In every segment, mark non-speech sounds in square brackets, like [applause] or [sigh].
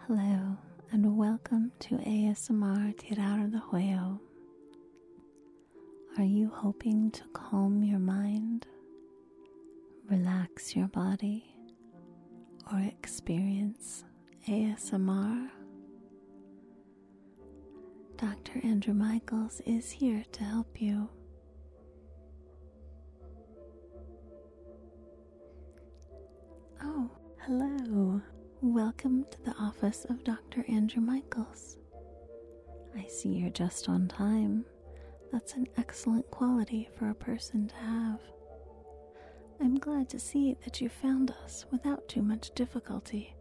Hello, and welcome to ASMR Tirar de Huevo. Are you hoping to calm your mind, relax your body, or experience ASMR? Dr. Andrew Michaels is here to help you. Oh, hello. Welcome to the office of Dr. Andrew Michaels. I see you're just on time. That's an excellent quality for a person to have. I'm glad to see that you found us without too much difficulty.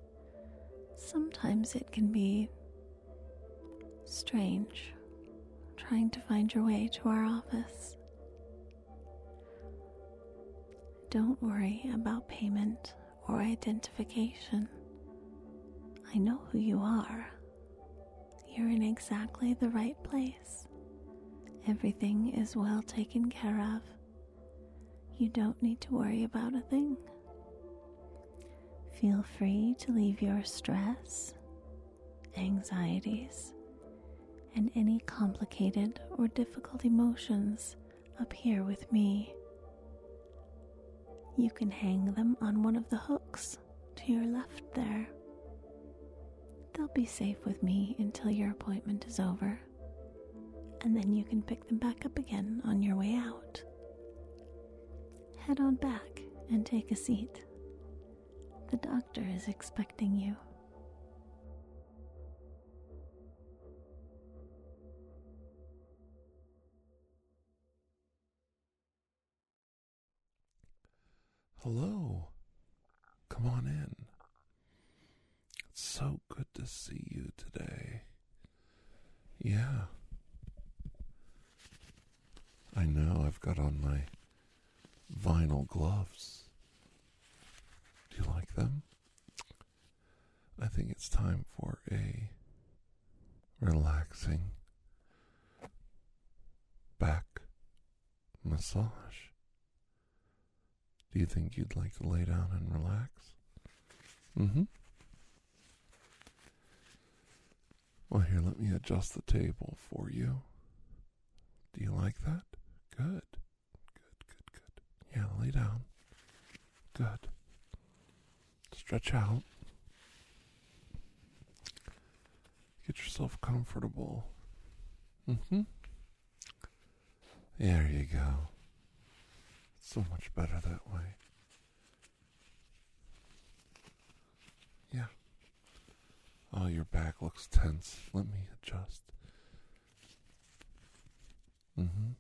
Sometimes it can be strange trying to find your way to our office. Don't worry about payment or identification. I know who you are. You're in exactly the right place. Everything is well taken care of. You don't need to worry about a thing. Feel free to leave your stress, anxieties, and any complicated or difficult emotions up here with me. You can hang them on one of the hooks to your left there. They'll be safe with me until your appointment is over, and then you can pick them back up again on your way out. Head on back and take a seat. The doctor is expecting you. Hello. Come on in. So good to see you today. Yeah. I know I've got on my vinyl gloves. Do you like them? I think it's time for a relaxing back massage. Do you think you'd like to lay down and relax? Mm hmm. Well, here, let me adjust the table for you. Do you like that? Good. Good, good, good. Yeah, lay down. Good. Stretch out. Get yourself comfortable. Mm hmm. There you go. So much better that way. Yeah. Oh, your back looks tense. Let me adjust. Mm hmm.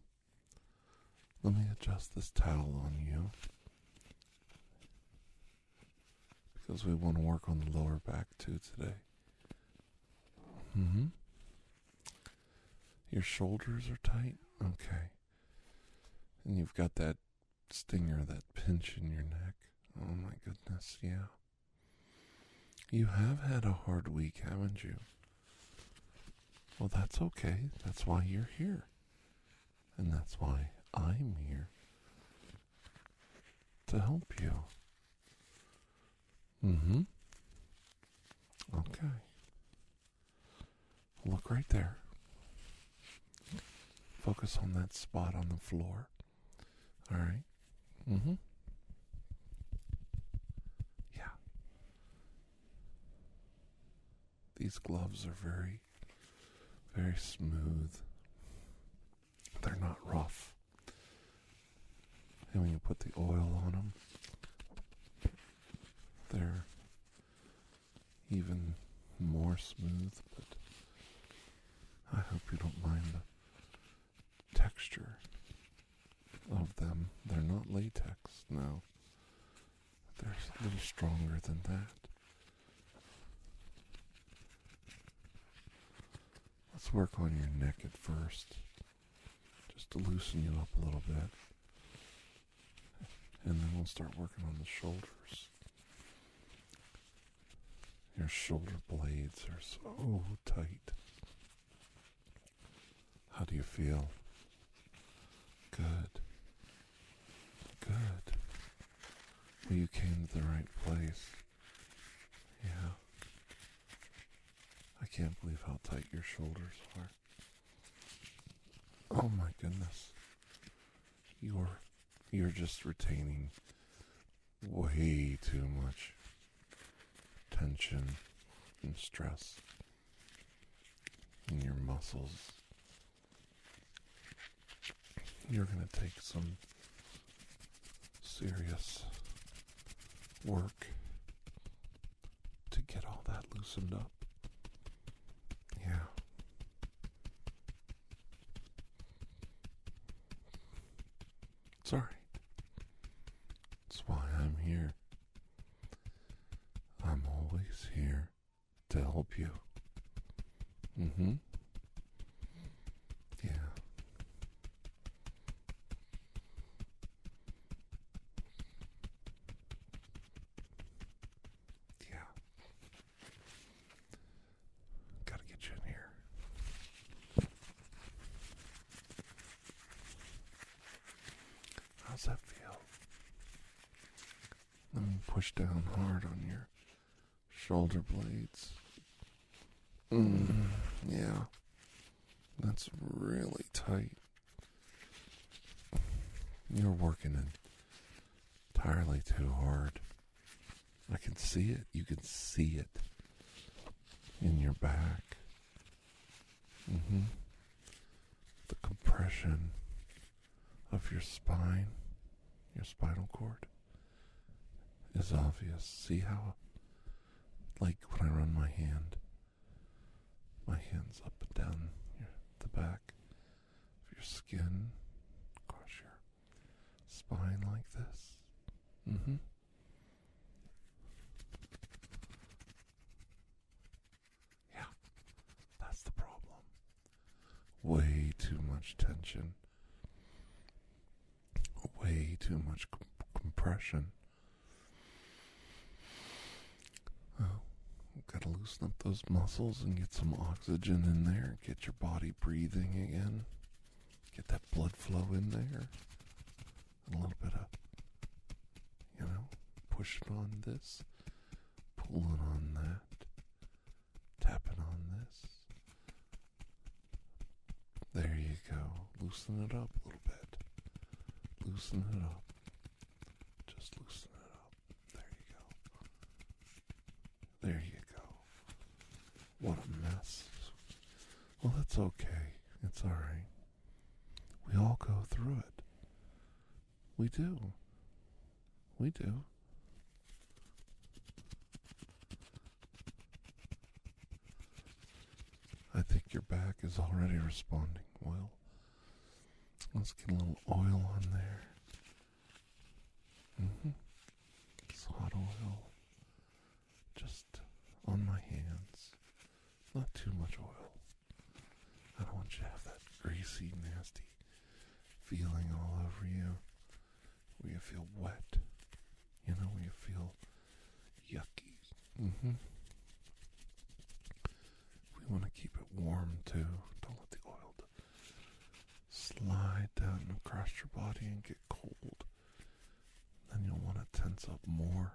Let me adjust this towel on you. Because we want to work on the lower back too today. Mm hmm. Your shoulders are tight? Okay. And you've got that stinger, that pinch in your neck. Oh my goodness, yeah. You have had a hard week, haven't you? Well, that's okay. That's why you're here. And that's why I'm here to help you. Mm hmm. Okay. Look right there. Focus on that spot on the floor. All right. Mm-hmm. Yeah. These gloves are very, very smooth. They're not rough. And when you put the oil on them, they're even more smooth, but I hope you don't mind the texture of them. They're not latex, no. They're a little stronger than that. Let's work on your neck at first, just to loosen you up a little bit. And then we'll start working on the shoulders. Your shoulder blades are so tight. How do you feel? Good. Good. Well, you came to the right place. Yeah. Can't believe how tight your shoulders are. Oh my goodness. You're you're just retaining way too much tension and stress in your muscles. You're going to take some serious work to get all that loosened up. Sorry. That's why I'm here. I'm always here to help you. Mm hmm. Yeah. Yeah. Gotta get you in here. How's that feel? Let me down hard on your shoulder blades. Mm, yeah. That's really tight. You're working entirely too hard. I can see it. You can see it in your back. Mm-hmm. The compression of your spine, your spinal cord, is obvious. See how, like when I run my hand, my hands up and down your, the back of your skin, across your spine like this. Mm-hmm. Yeah, that's the problem. Way too much tension. Way too much com- compression. Gotta loosen up those muscles and get some oxygen in there. Get your body breathing again. Get that blood flow in there. A little bit of, you know, pushing on this, pulling on that, tapping on this. There you go. Loosen it up a little bit. Loosen it up. Just loosen it up. There you go. There you go. What a mess. Well, that's okay. It's alright. We all go through it. We do. We do. I think your back is already responding well. Let's get a little oil on there. Mm-hmm. It's hot oil. Just on my hands. Not too much oil. I don't want you to have that greasy, nasty feeling all over you. Where you feel wet. You know, where you feel yucky. Mm-hmm. We want to keep it warm too. Don't let the oil slide down across your body and get cold. Then you'll want to tense up more.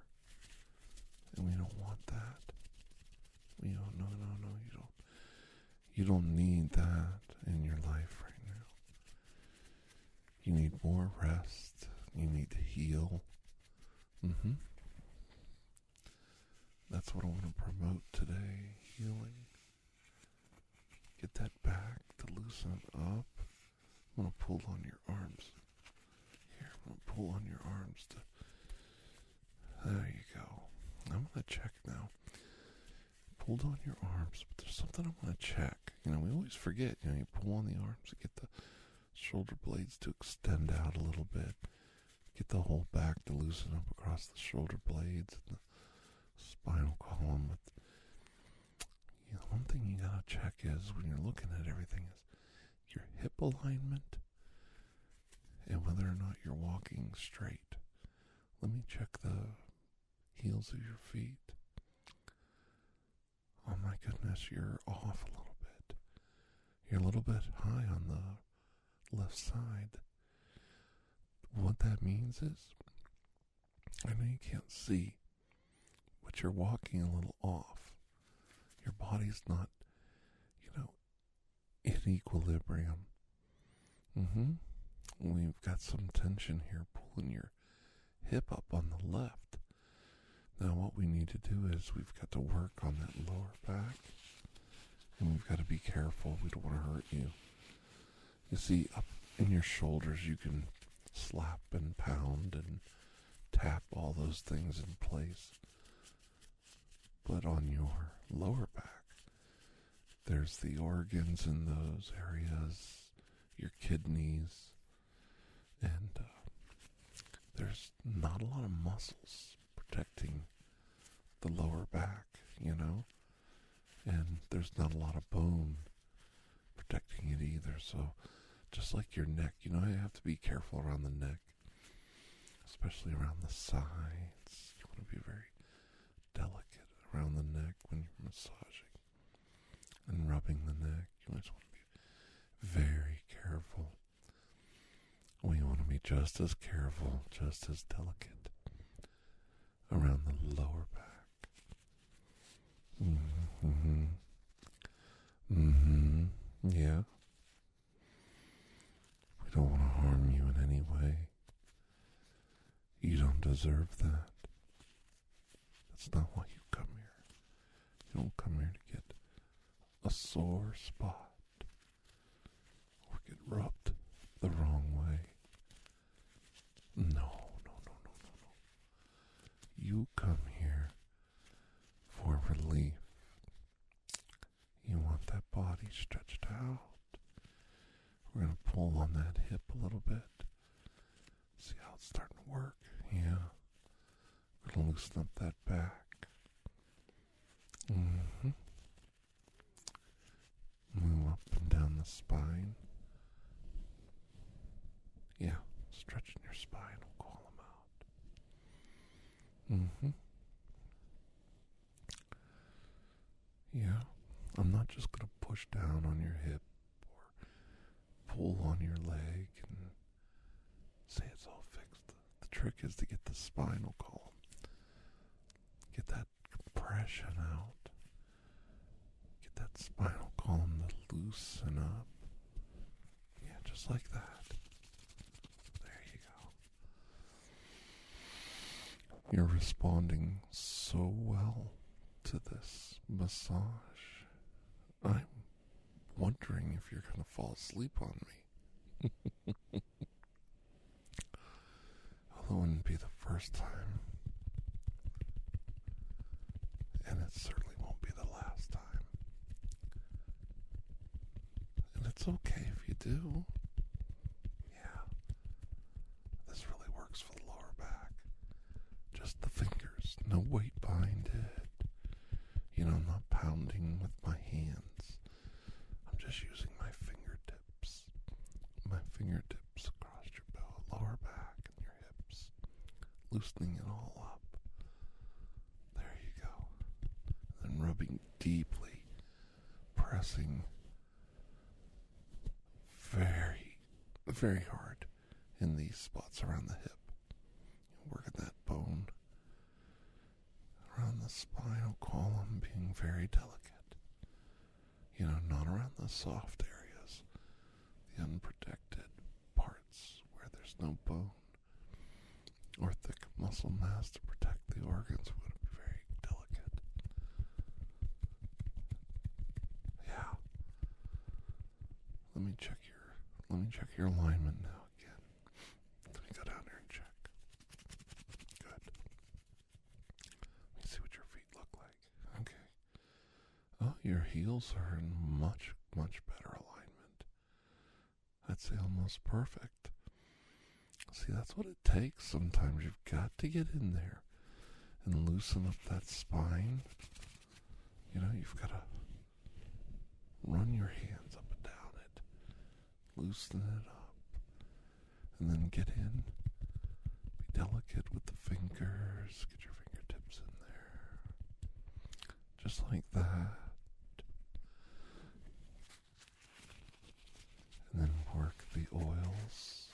And we don't want that. We don't no no no you don't you don't need that in your life right now. You need more rest. You need to heal. Mm-hmm. That's what I want to promote today. Healing. Get that back to loosen up. I'm gonna pull on your arms. Here, I'm gonna pull on your arms to there you go. I'm gonna check now. Pulled on your arms, but there's something I want to check. You know, we always forget. You know, you pull on the arms to get the shoulder blades to extend out a little bit. Get the whole back to loosen up across the shoulder blades and the spinal column. But you know, one thing you gotta check is when you're looking at everything is your hip alignment and whether or not you're walking straight. Let me check the heels of your feet. Oh my goodness, you're off a little bit. You're a little bit high on the left side. What that means is, I know you can't see, but you're walking a little off. Your body's not you know, in equilibrium. Mm-hmm. We've got some tension here pulling your hip up on the left. Now, what we need to do is we've got to work on that lower back, and we've got to be careful. We don't want to hurt you. You see, up in your shoulders, you can slap and pound and tap all those things in place. But on your lower back, there's the organs in those areas, your kidneys, and uh, there's not a lot of muscles protecting the lower back, you know, and there's not a lot of bone protecting it either. So, just like your neck, you know, you have to be careful around the neck, especially around the sides. You want to be very delicate around the neck when you're massaging and rubbing the neck. You always want to be very careful. We want to be just as careful, just as delicate around the lower back. Mm-hmm. Mm-hmm. Yeah. We don't want to harm you in any way. You don't deserve that. That's not why you come here. You don't come here to get a sore spot or get rubbed the wrong way. No, no, no, no, no, no. You come here for relief. You want that body stretched out. We're going to pull on that hip a little bit. See how it's starting to work. Yeah. Up that back. Mm-hmm. Move up and down the spine. Yeah, stretching your spine will call them out. Mm-hmm. Yeah, I'm not just going to push down on your hip or pull on your leg and say it's all fixed. The trick is to get the spinal column, get that compression out, get that spinal column to loosen up. Yeah, just like that. There you go. You're responding so well to this massage. I'm wondering if you're going to fall asleep on me. [laughs] Although it wouldn't be the first time. And it certainly won't be the last time. And it's okay if you do. Yeah. This really works for the lower back. Just the fingers, no weight behind it. You know, I'm not pounding with my hands. I'm just using my fingertips. My fingertips across your lower back, and your hips. Loosening it all up. There you go. Then rubbing deeply, pressing very, very hard in these spots around the hip. Working that bone around the spinal column, being very delicate. You know, not around the soft areas, the unprotected parts where there's no bone or thick muscle mass to protect the organs. We want to be very delicate. Yeah. Let me check your let me check your alignment now again. Let me go down there and check. Good. Let me see what your feet look like. Okay. Oh, your heels are in much, much better alignment. I'd say almost perfect. See, that's what it takes. Sometimes you've got to get in there and loosen up that spine. You know, you've got to run your hands up and down it, loosen it up, and then get in. Be delicate with the fingers. Get your fingertips in there. Just like that. And then work the oils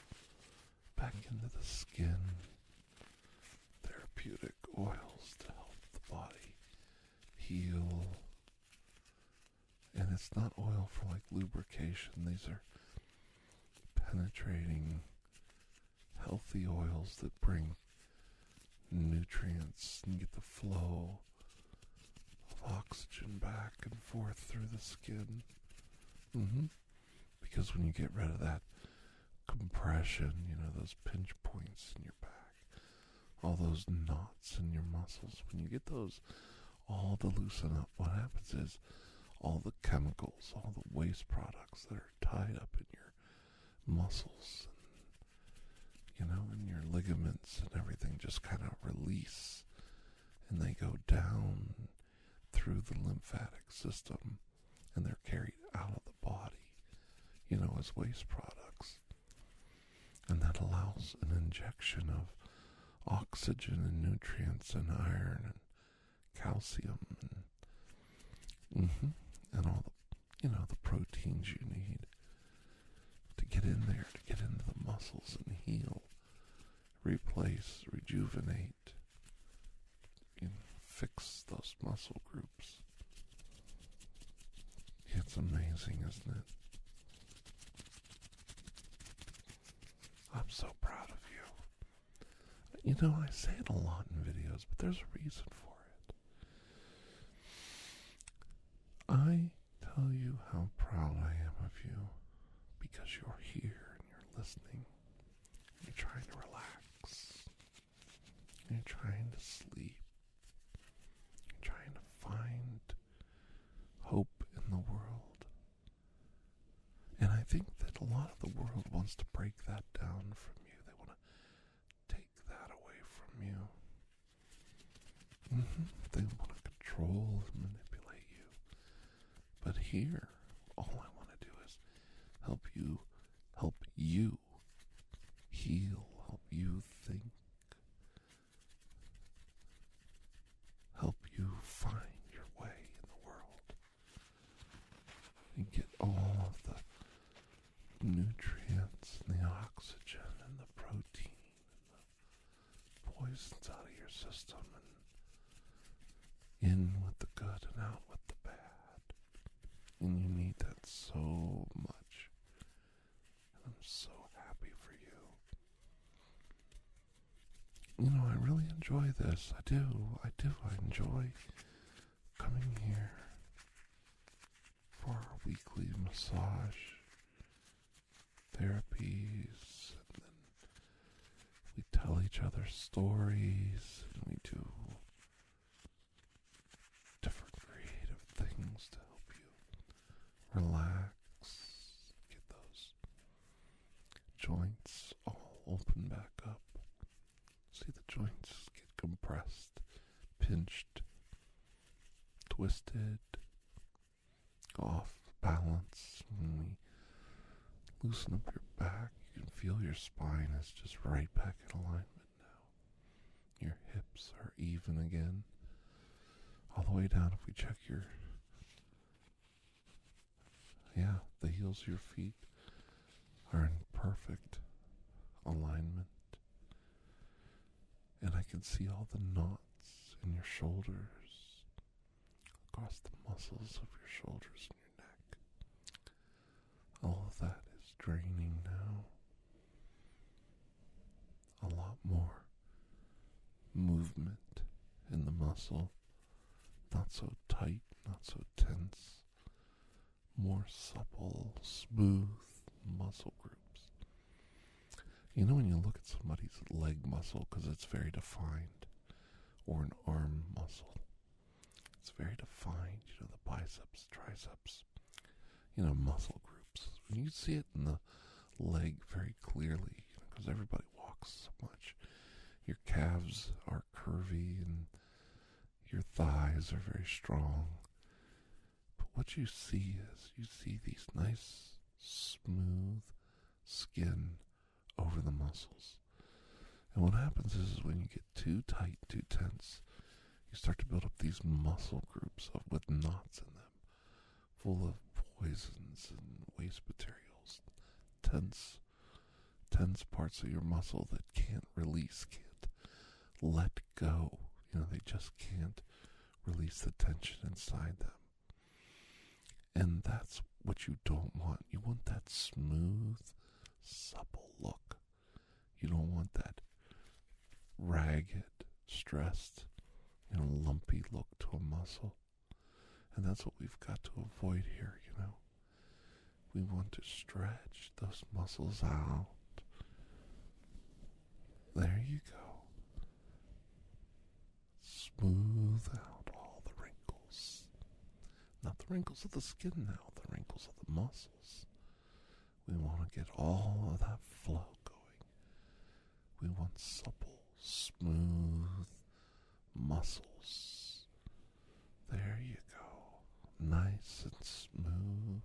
back into the skin. Therapeutic oils to help the body heal. And it's not oil for like lubrication. These are penetrating, healthy oils that bring nutrients and get the flow of oxygen back and forth through the skin. Mm-hmm. Because when you get rid of that compression, you know, those pinch points in your back, all those knots in your muscles, when you get those all to loosen up, what happens is all the chemicals, all the waste products that are tied up in your muscles and, you know, and your ligaments and everything just kind of release and they go down through the lymphatic system and they're carried out of the body, you know, as waste products. And that allows an injection of oxygen and nutrients and iron and calcium and mm-hmm, and all the you know the proteins you need get in there to get into the muscles and heal, replace, rejuvenate, know, fix those muscle groups. It's amazing, isn't it? I'm so proud of you. You know, I say it a lot in videos, but there's a reason for it. I tell you how proud I am of you because you're here and you're listening. And You're trying to relax. And You're trying to sleep. You're trying to find hope in the world. And I think that a lot of the world wants to break that down from you. They want to take that away from you. Mm-hmm. They want to control and manipulate you. But here, all I want to do is help you, help you heal, help you think, help you find your way in the world and get all of the nutrients and the oxygen and the protein and the poisons out of your system and in with the good and out with the bad. And you need that so much. And I'm so happy for you. You know, I really enjoy this. I do. I do. I enjoy coming here for our weekly massage therapies and then we tell each other stories we do different creative things to help you relax, get those joints all open back up. See the joints get compressed, pinched, twisted, off balance. When we loosen up your back, you can feel your spine is just right back in now. Are even again. All the way down, if we check your. Yeah, the heels of your feet are in perfect alignment. And I can see all the knots in your shoulders, across the muscles of your shoulders and your neck. All of that is draining now. A lot more movement in the muscle. Not so tight, not so tense. More supple, smooth muscle groups. You know, when you look at somebody's leg muscle, because it's very defined, or an arm muscle, it's very defined. You know, the biceps, triceps, you know, muscle groups. When you see it in the leg very clearly, because everybody walks so much, your calves are curvy and your thighs are very strong. But what you see is you see these nice, smooth skin over the muscles. And what happens is, is when you get too tight, too tense, you start to build up these muscle groups of, with knots in them, full of poisons and waste materials, tense, tense parts of your muscle that can't release, can't let go. You know, they just can't release the tension inside them. And that's what you don't want. You want that smooth, supple look. You don't want that ragged, stressed, you know, lumpy look to a muscle. And that's what we've got to avoid here, you know. We want to stretch those muscles out. There you go. Smooth out all the wrinkles. Not the wrinkles of the skin now, the wrinkles of the muscles. We want to get all of that flow going. We want supple, smooth muscles. There you go. Nice and smooth.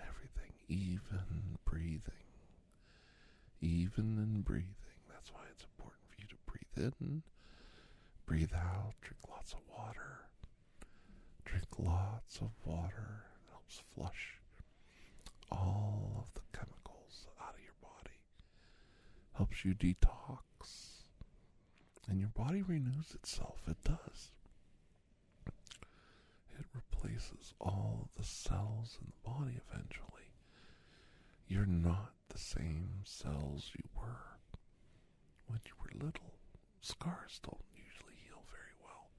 Everything even breathing. Even in breathing. That's why it's important for you to breathe in, breathe out, drink lots of water. Drink lots of water. It helps flush all of the chemicals out of your body. Helps you detox. And your body renews itself. It does. It replaces all of the cells in the body eventually. You're not the same cells you were when you were little. Scars don't usually heal very well.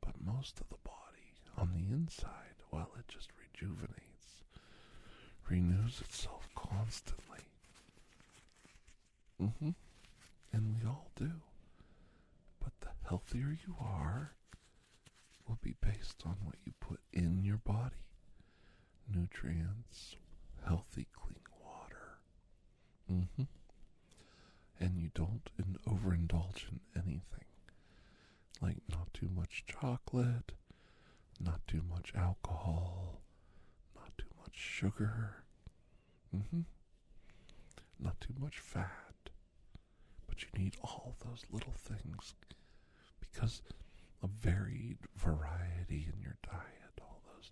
But most of the body on the inside, while it just rejuvenates, renews itself constantly. Mm-hmm. And we all do. But the healthier you are will be based on what you put in your body. Nutrients, healthy, clean water. Mm-hmm. And you don't overindulge in anything. Like not too much chocolate, not too much alcohol, not too much sugar. Mm-hmm. Not too much fat. But you need all those little things because a varied variety in your diet, all those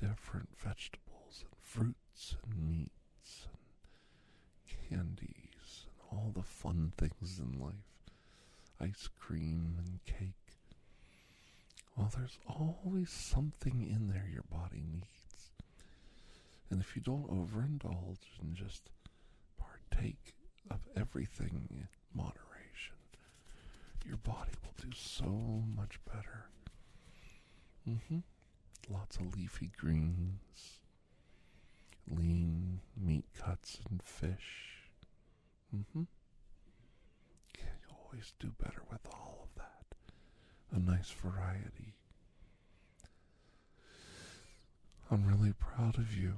different vegetables and fruits and meats and candies and all the fun things in life, ice cream cake. Well, there's always something in there your body needs. And if you don't overindulge and just partake of everything in moderation, your body will do so much better. Mm-hmm. Lots of leafy greens, lean meat cuts and fish. Mm-hmm. You always do better with all. A nice variety. I'm really proud of you.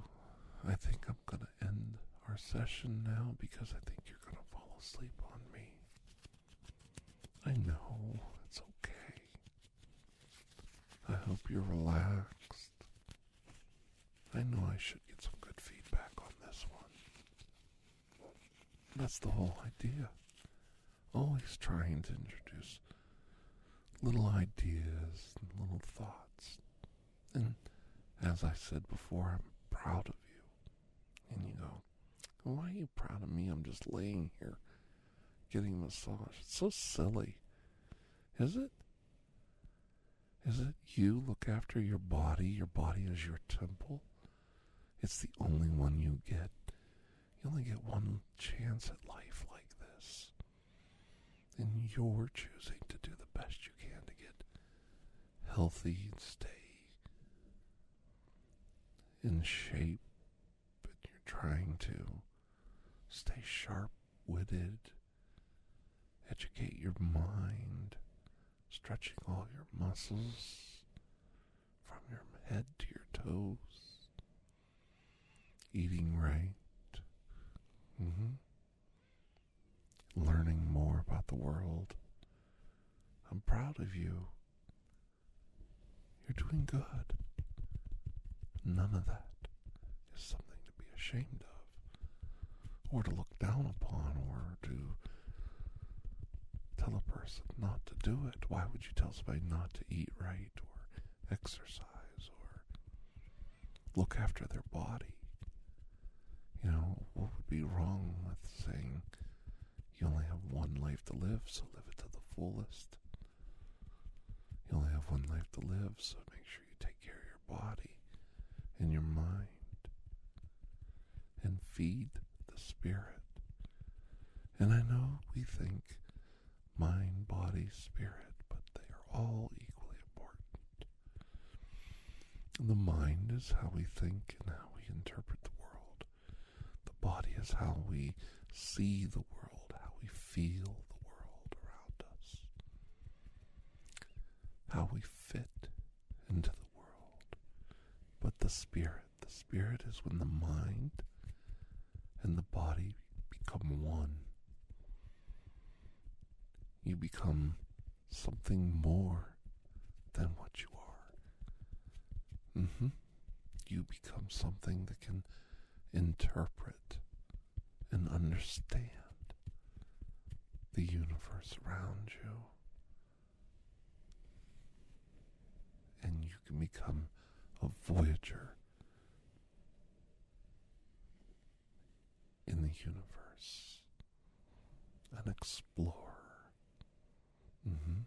I think I'm going to end our session now because I think you're going to fall asleep on me. I know, it's okay. I hope you're relaxed. I know I should get some good feedback on this one. That's the whole idea. Always trying to introduce little ideas and little thoughts. And as I said before, I'm proud of you. And you go, why are you proud of me? I'm just laying here getting a massage. It's so silly. Is it? Is it you look after your body? Your body is your temple. It's the only one you get. You only get one chance at life like this. And you're choosing to do the best you can to get healthy and stay in shape. But you're trying to stay sharp witted, educate your mind, stretching all your muscles from your head to your toes, eating right, mm-hmm. learning more about the world. I'm proud of you. You're doing good. None of that is something to be ashamed of, or to look down upon, or to tell a person not to do it. Why would you tell somebody not to eat right, or exercise, or look after their body? You know, what would be wrong with saying you only have one life to live, so live it to the fullest? You only have one life to live, so make sure you take care of your body and your mind and feed the spirit. And I know we think mind, body, spirit, but they are all equally important. The mind is how we think and how we interpret the world. The body is how we see the world, how we feel the world around us, how we fit into the world. But the spirit, the spirit is when the mind and the body become one. You become something more than what you are. Mm-hmm. You become something that can interpret and understand the universe around you. And you can become a voyager in the universe, an explorer. Mm-hmm.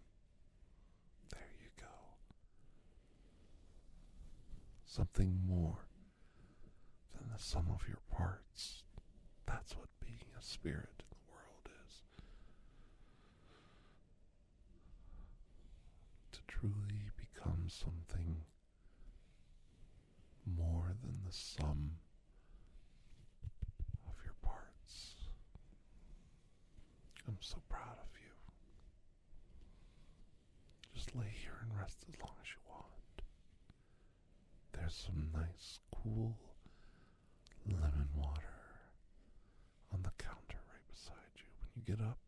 There you go. Something more than the sum of your parts. That's what being a spirit in the world is. To truly become something more than the sum of your parts. I'm so proud of you. Just lay here and rest as long as you want. There's some nice, cool lemon water on the counter right beside you. When you get up,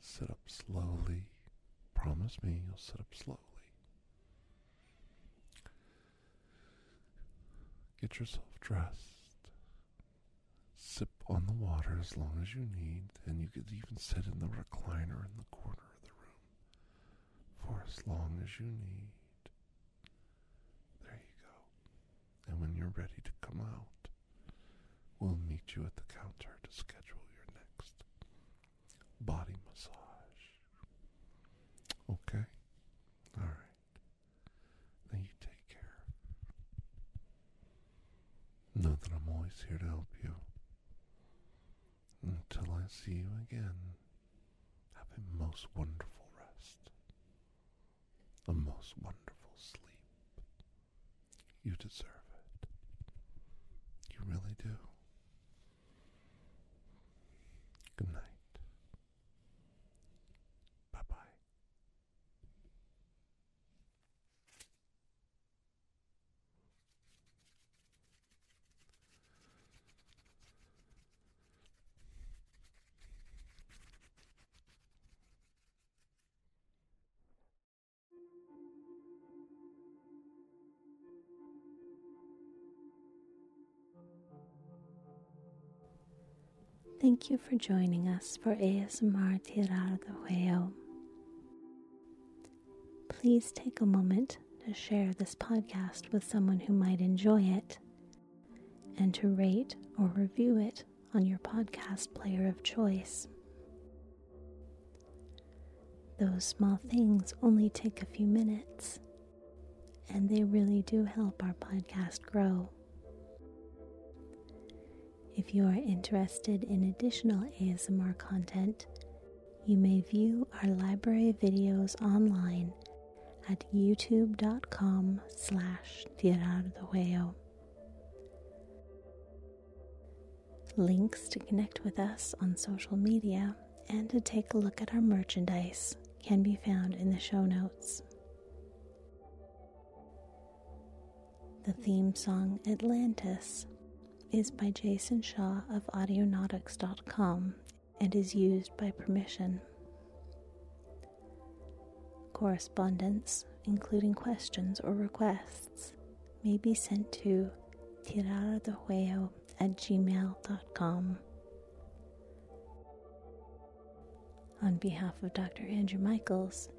sit up slowly. Promise me you'll sit up slowly. Get yourself dressed. Sip on the water as long as you need, and you could even sit in the recliner in the corner of the room for as long as you need. There you go. And when you're ready to come out, we'll meet you at the counter to schedule your next body massage. Okay? All right. Now you take care. Know that I'm always here to help you. Until I see you again, have a most wonderful rest, a most wonderful sleep. You deserve Thank you for joining us for ASMR Tirar de Huevo. Please take a moment to share this podcast with someone who might enjoy it and to rate or review it on your podcast player of choice. Those small things only take a few minutes, and they really do help our podcast grow. If you are interested in additional ASMR content, you may view our library of videos online at youtube.com slash. Links to connect with us on social media and to take a look at our merchandise can be found in the show notes. The theme song Atlantis is by Jason Shaw of Audionautix.com and is used by permission. Correspondence, including questions or requests, may be sent to tirardehuevo at gmail.com. On behalf of Dr. Andrew Michaels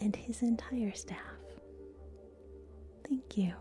and his entire staff, thank you.